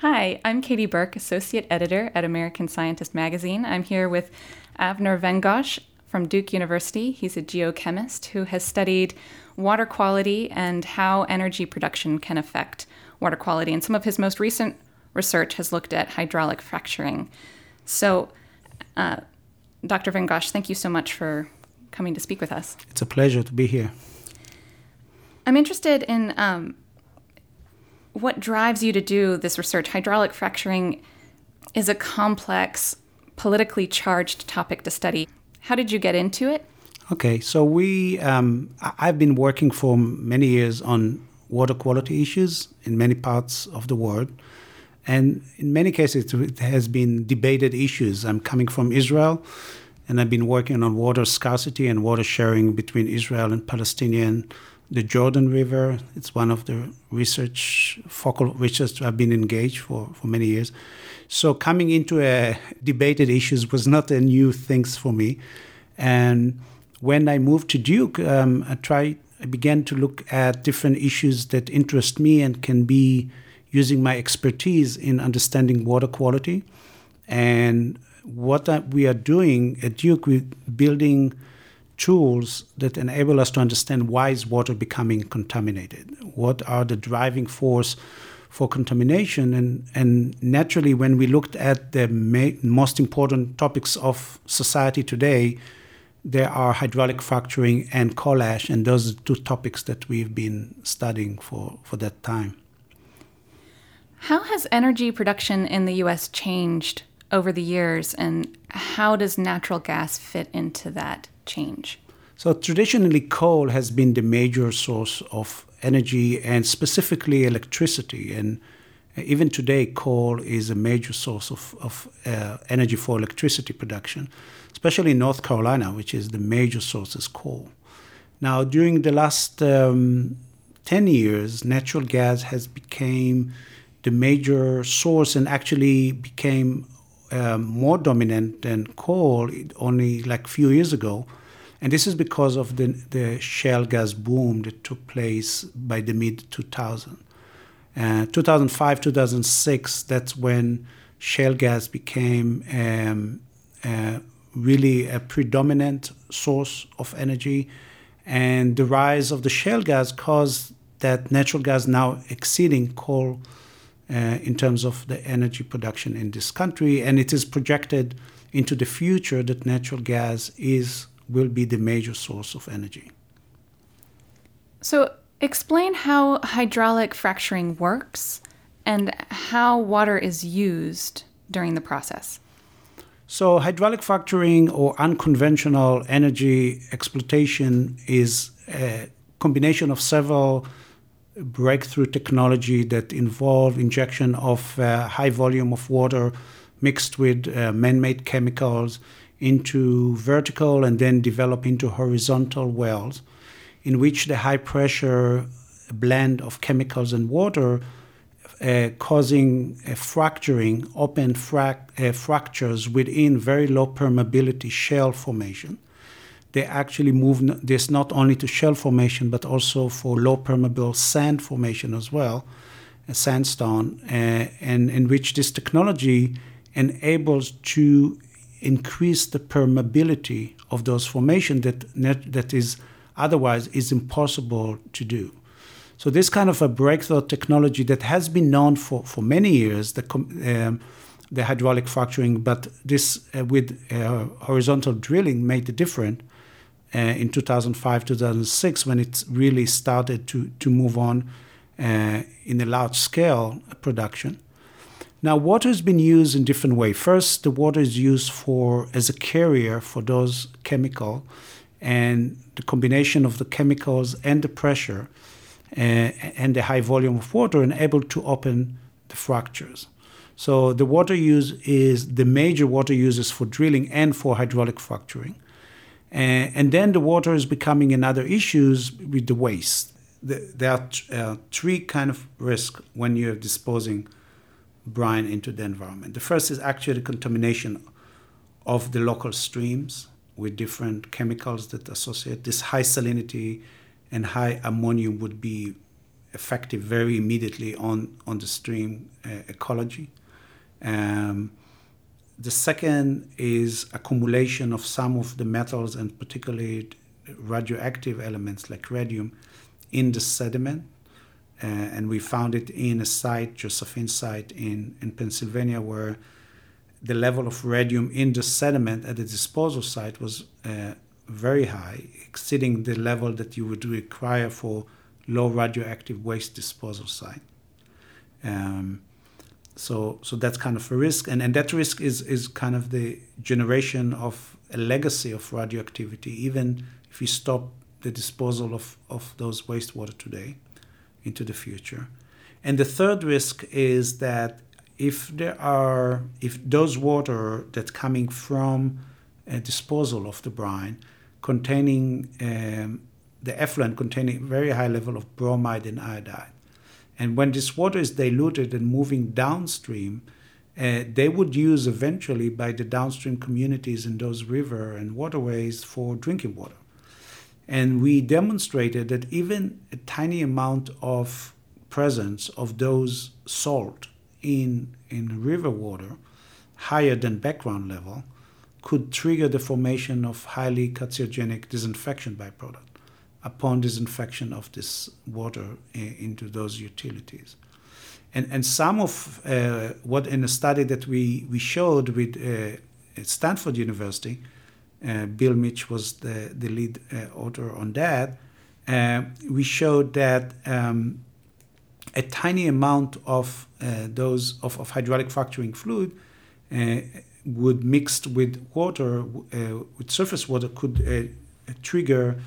Hi, I'm Katie Burke, Associate Editor at American Scientist Magazine. I'm here with Avner Vengosh from Duke University. He's a geochemist who has studied water quality and how energy production can affect water quality. And some of his most recent research has looked at hydraulic fracturing. So, uh, Dr. Vengosh, thank you so much for coming to speak with us. It's a pleasure to be here. I'm interested in um, what drives you to do this research. Hydraulic fracturing is a complex, politically charged topic to study. How did you get into it? Okay, so we, um, I've been working for many years on water quality issues in many parts of the world. And in many cases, it has been debated issues. I'm coming from Israel, and I've been working on water scarcity and water sharing between Israel and Palestinian the Jordan River. It's one of the research focal research I've been engaged for, for many years. So coming into a debated issues was not a new things for me. And when I moved to Duke, um, I tried I began to look at different issues that interest me and can be using my expertise in understanding water quality. And what we are doing at Duke, we're building tools that enable us to understand why is water becoming contaminated? What are the driving force for contamination? And, and naturally when we looked at the ma- most important topics of society today there are hydraulic fracturing and coal ash and those are two topics that we've been studying for, for that time. How has energy production in the us changed over the years and how does natural gas fit into that change? So, traditionally, coal has been the major source of energy and specifically electricity. And even today, coal is a major source of, of uh, energy for electricity production, especially in North Carolina, which is the major source is coal. Now, during the last um, 10 years, natural gas has become the major source and actually became um, more dominant than coal only like a few years ago. And this is because of the, the shale gas boom that took place by the mid 2000. Uh, 2005, 2006, that's when shale gas became um, uh, really a predominant source of energy. And the rise of the shale gas caused that natural gas now exceeding coal uh, in terms of the energy production in this country. And it is projected into the future that natural gas is will be the major source of energy. So, explain how hydraulic fracturing works and how water is used during the process. So, hydraulic fracturing or unconventional energy exploitation is a combination of several breakthrough technology that involve injection of uh, high volume of water mixed with uh, man-made chemicals into vertical and then develop into horizontal wells in which the high pressure blend of chemicals and water uh, causing a fracturing, open frac- uh, fractures within very low permeability shale formation. They actually move this not only to shale formation but also for low permeable sand formation as well, sandstone, uh, and in which this technology enables to increase the permeability of those formations that net, that is otherwise is impossible to do. So this kind of a breakthrough technology that has been known for, for many years, the, um, the hydraulic fracturing, but this uh, with uh, horizontal drilling made it different uh, in 2005, 2006, when it really started to, to move on uh, in a large scale production. Now, water has been used in different ways. First, the water is used for as a carrier for those chemical, and the combination of the chemicals and the pressure uh, and the high volume of water enable to open the fractures. So the water use is the major water uses for drilling and for hydraulic fracturing. Uh, and then the water is becoming another issues with the waste. The, there are uh, three kind of risk when you're disposing brine into the environment. The first is actually contamination of the local streams with different chemicals that associate this high salinity and high ammonium would be effective very immediately on, on the stream uh, ecology. Um, the second is accumulation of some of the metals and particularly radioactive elements like radium in the sediment. Uh, and we found it in a site, Josephine site in, in Pennsylvania, where the level of radium in the sediment at the disposal site was uh, very high, exceeding the level that you would require for low radioactive waste disposal site. Um, so, so that's kind of a risk, and, and that risk is, is kind of the generation of a legacy of radioactivity, even if we stop the disposal of, of those wastewater today into the future. And the third risk is that if there are, if those water that's coming from a disposal of the brine containing um, the effluent containing very high level of bromide and iodide, and when this water is diluted and moving downstream, uh, they would use eventually by the downstream communities in those river and waterways for drinking water. And we demonstrated that even a tiny amount of presence of those salt in, in river water, higher than background level, could trigger the formation of highly carcinogenic disinfection byproduct upon disinfection of this water into those utilities. And, and some of uh, what in a study that we, we showed with uh, Stanford University, Bill Mitch was the, the lead uh, author on that, uh, we showed that um, a tiny amount of uh, those of, of hydraulic fracturing fluid would mixed with water, with surface water, could trigger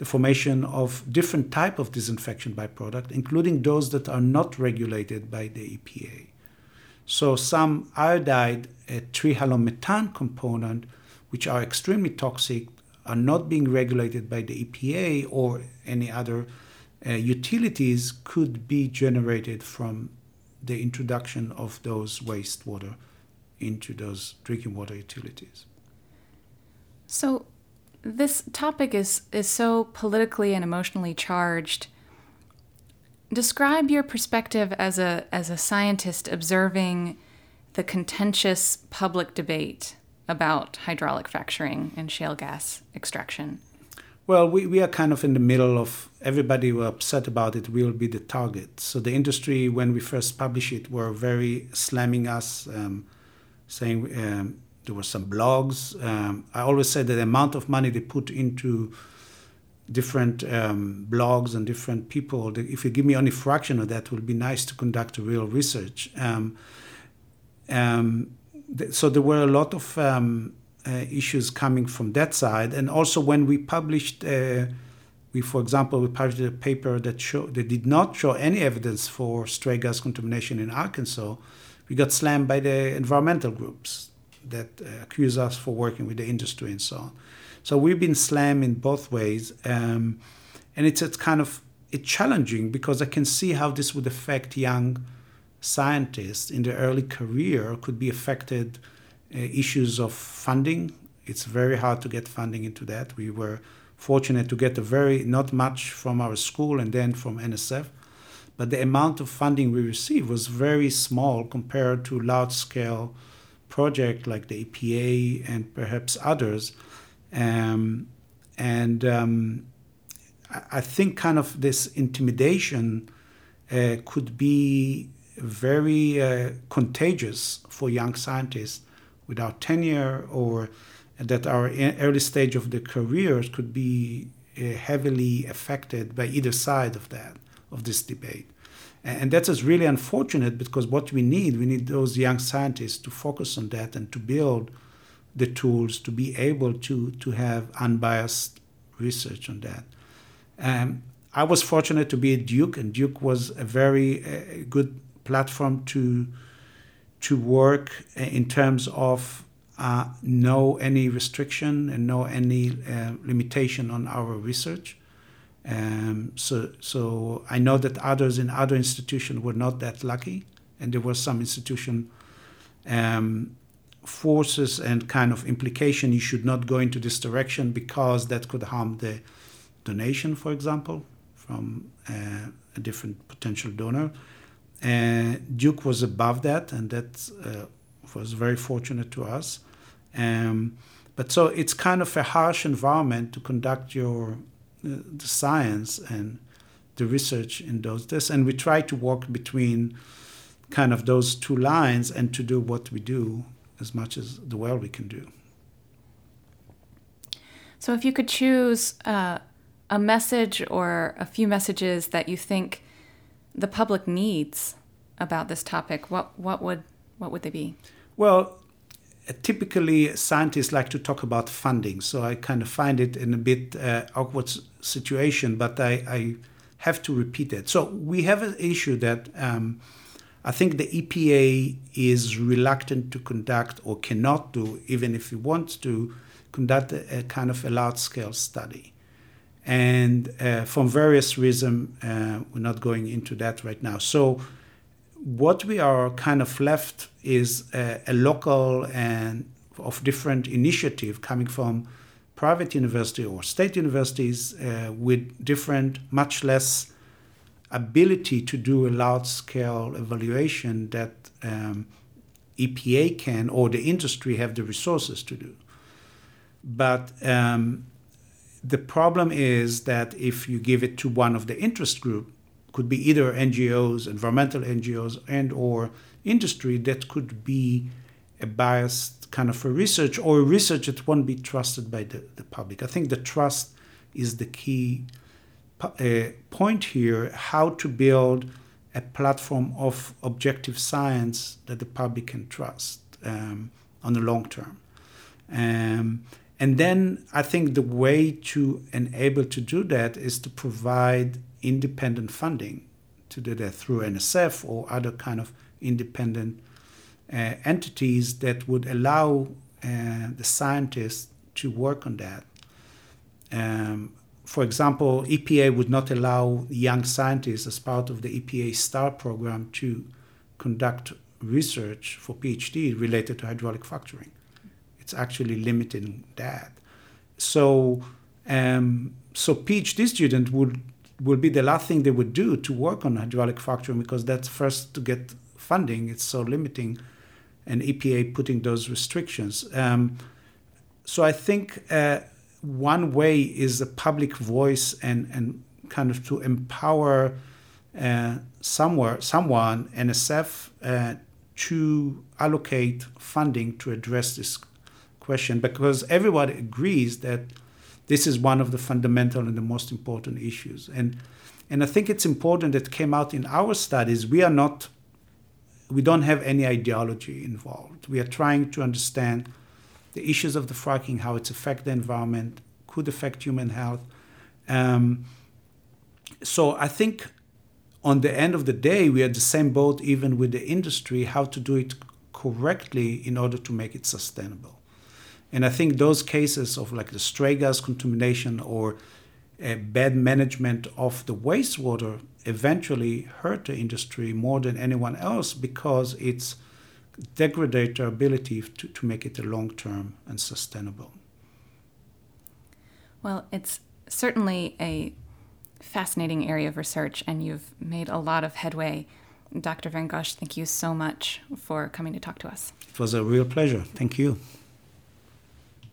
the formation of different type of disinfection byproduct, including those that are not regulated by the EPA. So some iodide uh, trihalomethane component, which are extremely toxic, are not being regulated by the EPA or any other uh, utilities could be generated from the introduction of those wastewater into those drinking water utilities. So this topic is is so politically and emotionally charged. Describe your perspective as a as a scientist observing the contentious public debate about hydraulic fracturing and shale gas extraction. Well, we, we are kind of in the middle of everybody who are upset about it will be the target. So the industry, when we first published it, were very slamming us, um, saying um, there were some blogs. Um, I always said that the amount of money they put into different um, blogs and different people, if you give me only fraction of that, would be nice to conduct real research. Um, um so there were a lot of um, uh, issues coming from that side, and also when we published. Uh, we, for example, we published a paper that show, that did not show any evidence for stray gas contamination in Arkansas. We got slammed by the environmental groups that uh, accuse us for working with the industry and so on. So we've been slammed in both ways, um, and it's, it's kind of it's challenging because I can see how this would affect young scientists in their early career. Could be affected uh, issues of funding. It's very hard to get funding into that. We were fortunate to get a very not much from our school and then from NSF, but the amount of funding we received was very small compared to large scale project like the EPA and perhaps others. Um, and um, I think kind of this intimidation uh, could be very uh, contagious for young scientists without tenure or that our early stage of the careers could be uh, heavily affected by either side of that of this debate and that is really unfortunate because what we need, we need those young scientists to focus on that and to build the tools to be able to, to have unbiased research on that. Um, I was fortunate to be at Duke, and Duke was a very uh, good platform to to work in terms of uh, no any restriction and no any uh, limitation on our research. Um, so, so I know that others in other institutions were not that lucky, and there was some institution um, forces and kind of implication you should not go into this direction because that could harm the donation, for example, from uh, a different potential donor. Uh, Duke was above that, and that uh, was very fortunate to us. Um, but so it's kind of a harsh environment to conduct your uh, the science and the research in those this, and we try to walk between kind of those two lines and to do what we do as much as the well we can do. So, if you could choose uh, a message or a few messages that you think the public needs about this topic, what what would what would they be? Well, typically scientists like to talk about funding, so I kind of find it in a bit uh, awkward situation, but I, I, have to repeat it. So we have an issue that um, I think the EPA is reluctant to conduct or cannot do, even if it wants to, conduct a, a kind of a large scale study. And uh, from various reasons, uh, we're not going into that right now. So, what we are kind of left is a, a local and of different initiative coming from private university or state universities uh, with different, much less ability to do a large scale evaluation that um, EPA can or the industry have the resources to do. But um, the problem is that if you give it to one of the interest group, could be either NGOs, environmental NGOs, and or industry, that could be a biased kind of a research or research that won't be trusted by the, the public. I think the trust is the key uh, point here, how to build a platform of objective science that the public can trust um, on the long term. Um, and then I think the way to enable to do that is to provide independent funding to do that through NSF or other kind of independent uh, entities that would allow uh, the scientists to work on that. Um, for example, EPA would not allow young scientists as part of the EPA STAR program to conduct research for PhD related to hydraulic fracturing it's actually limiting that. So, um, so PhD student would will be the last thing they would do to work on hydraulic fracturing because that's first to get funding. It's so limiting, and EPA putting those restrictions. Um, so I think uh, one way is a public voice and and kind of to empower uh, somewhere someone NSF uh, to allocate funding to address this question because everyone agrees that this is one of the fundamental and the most important issues. And and I think it's important that came out in our studies. We are not, we don't have any ideology involved. We are trying to understand the issues of the fracking, how it's affect the environment, could affect human health. Um, so I think on the end of the day, we are the same boat even with the industry, how to do it correctly in order to make it sustainable. And I think those cases of like the stray gas contamination or uh, bad management of the wastewater eventually hurt the industry more than anyone else because it's degraded their ability to, to make it a long term and sustainable. Well, it's certainly a fascinating area of research, and you've made a lot of headway. Dr. Vengosh, thank you so much for coming to talk to us. It was a real pleasure. Thank you.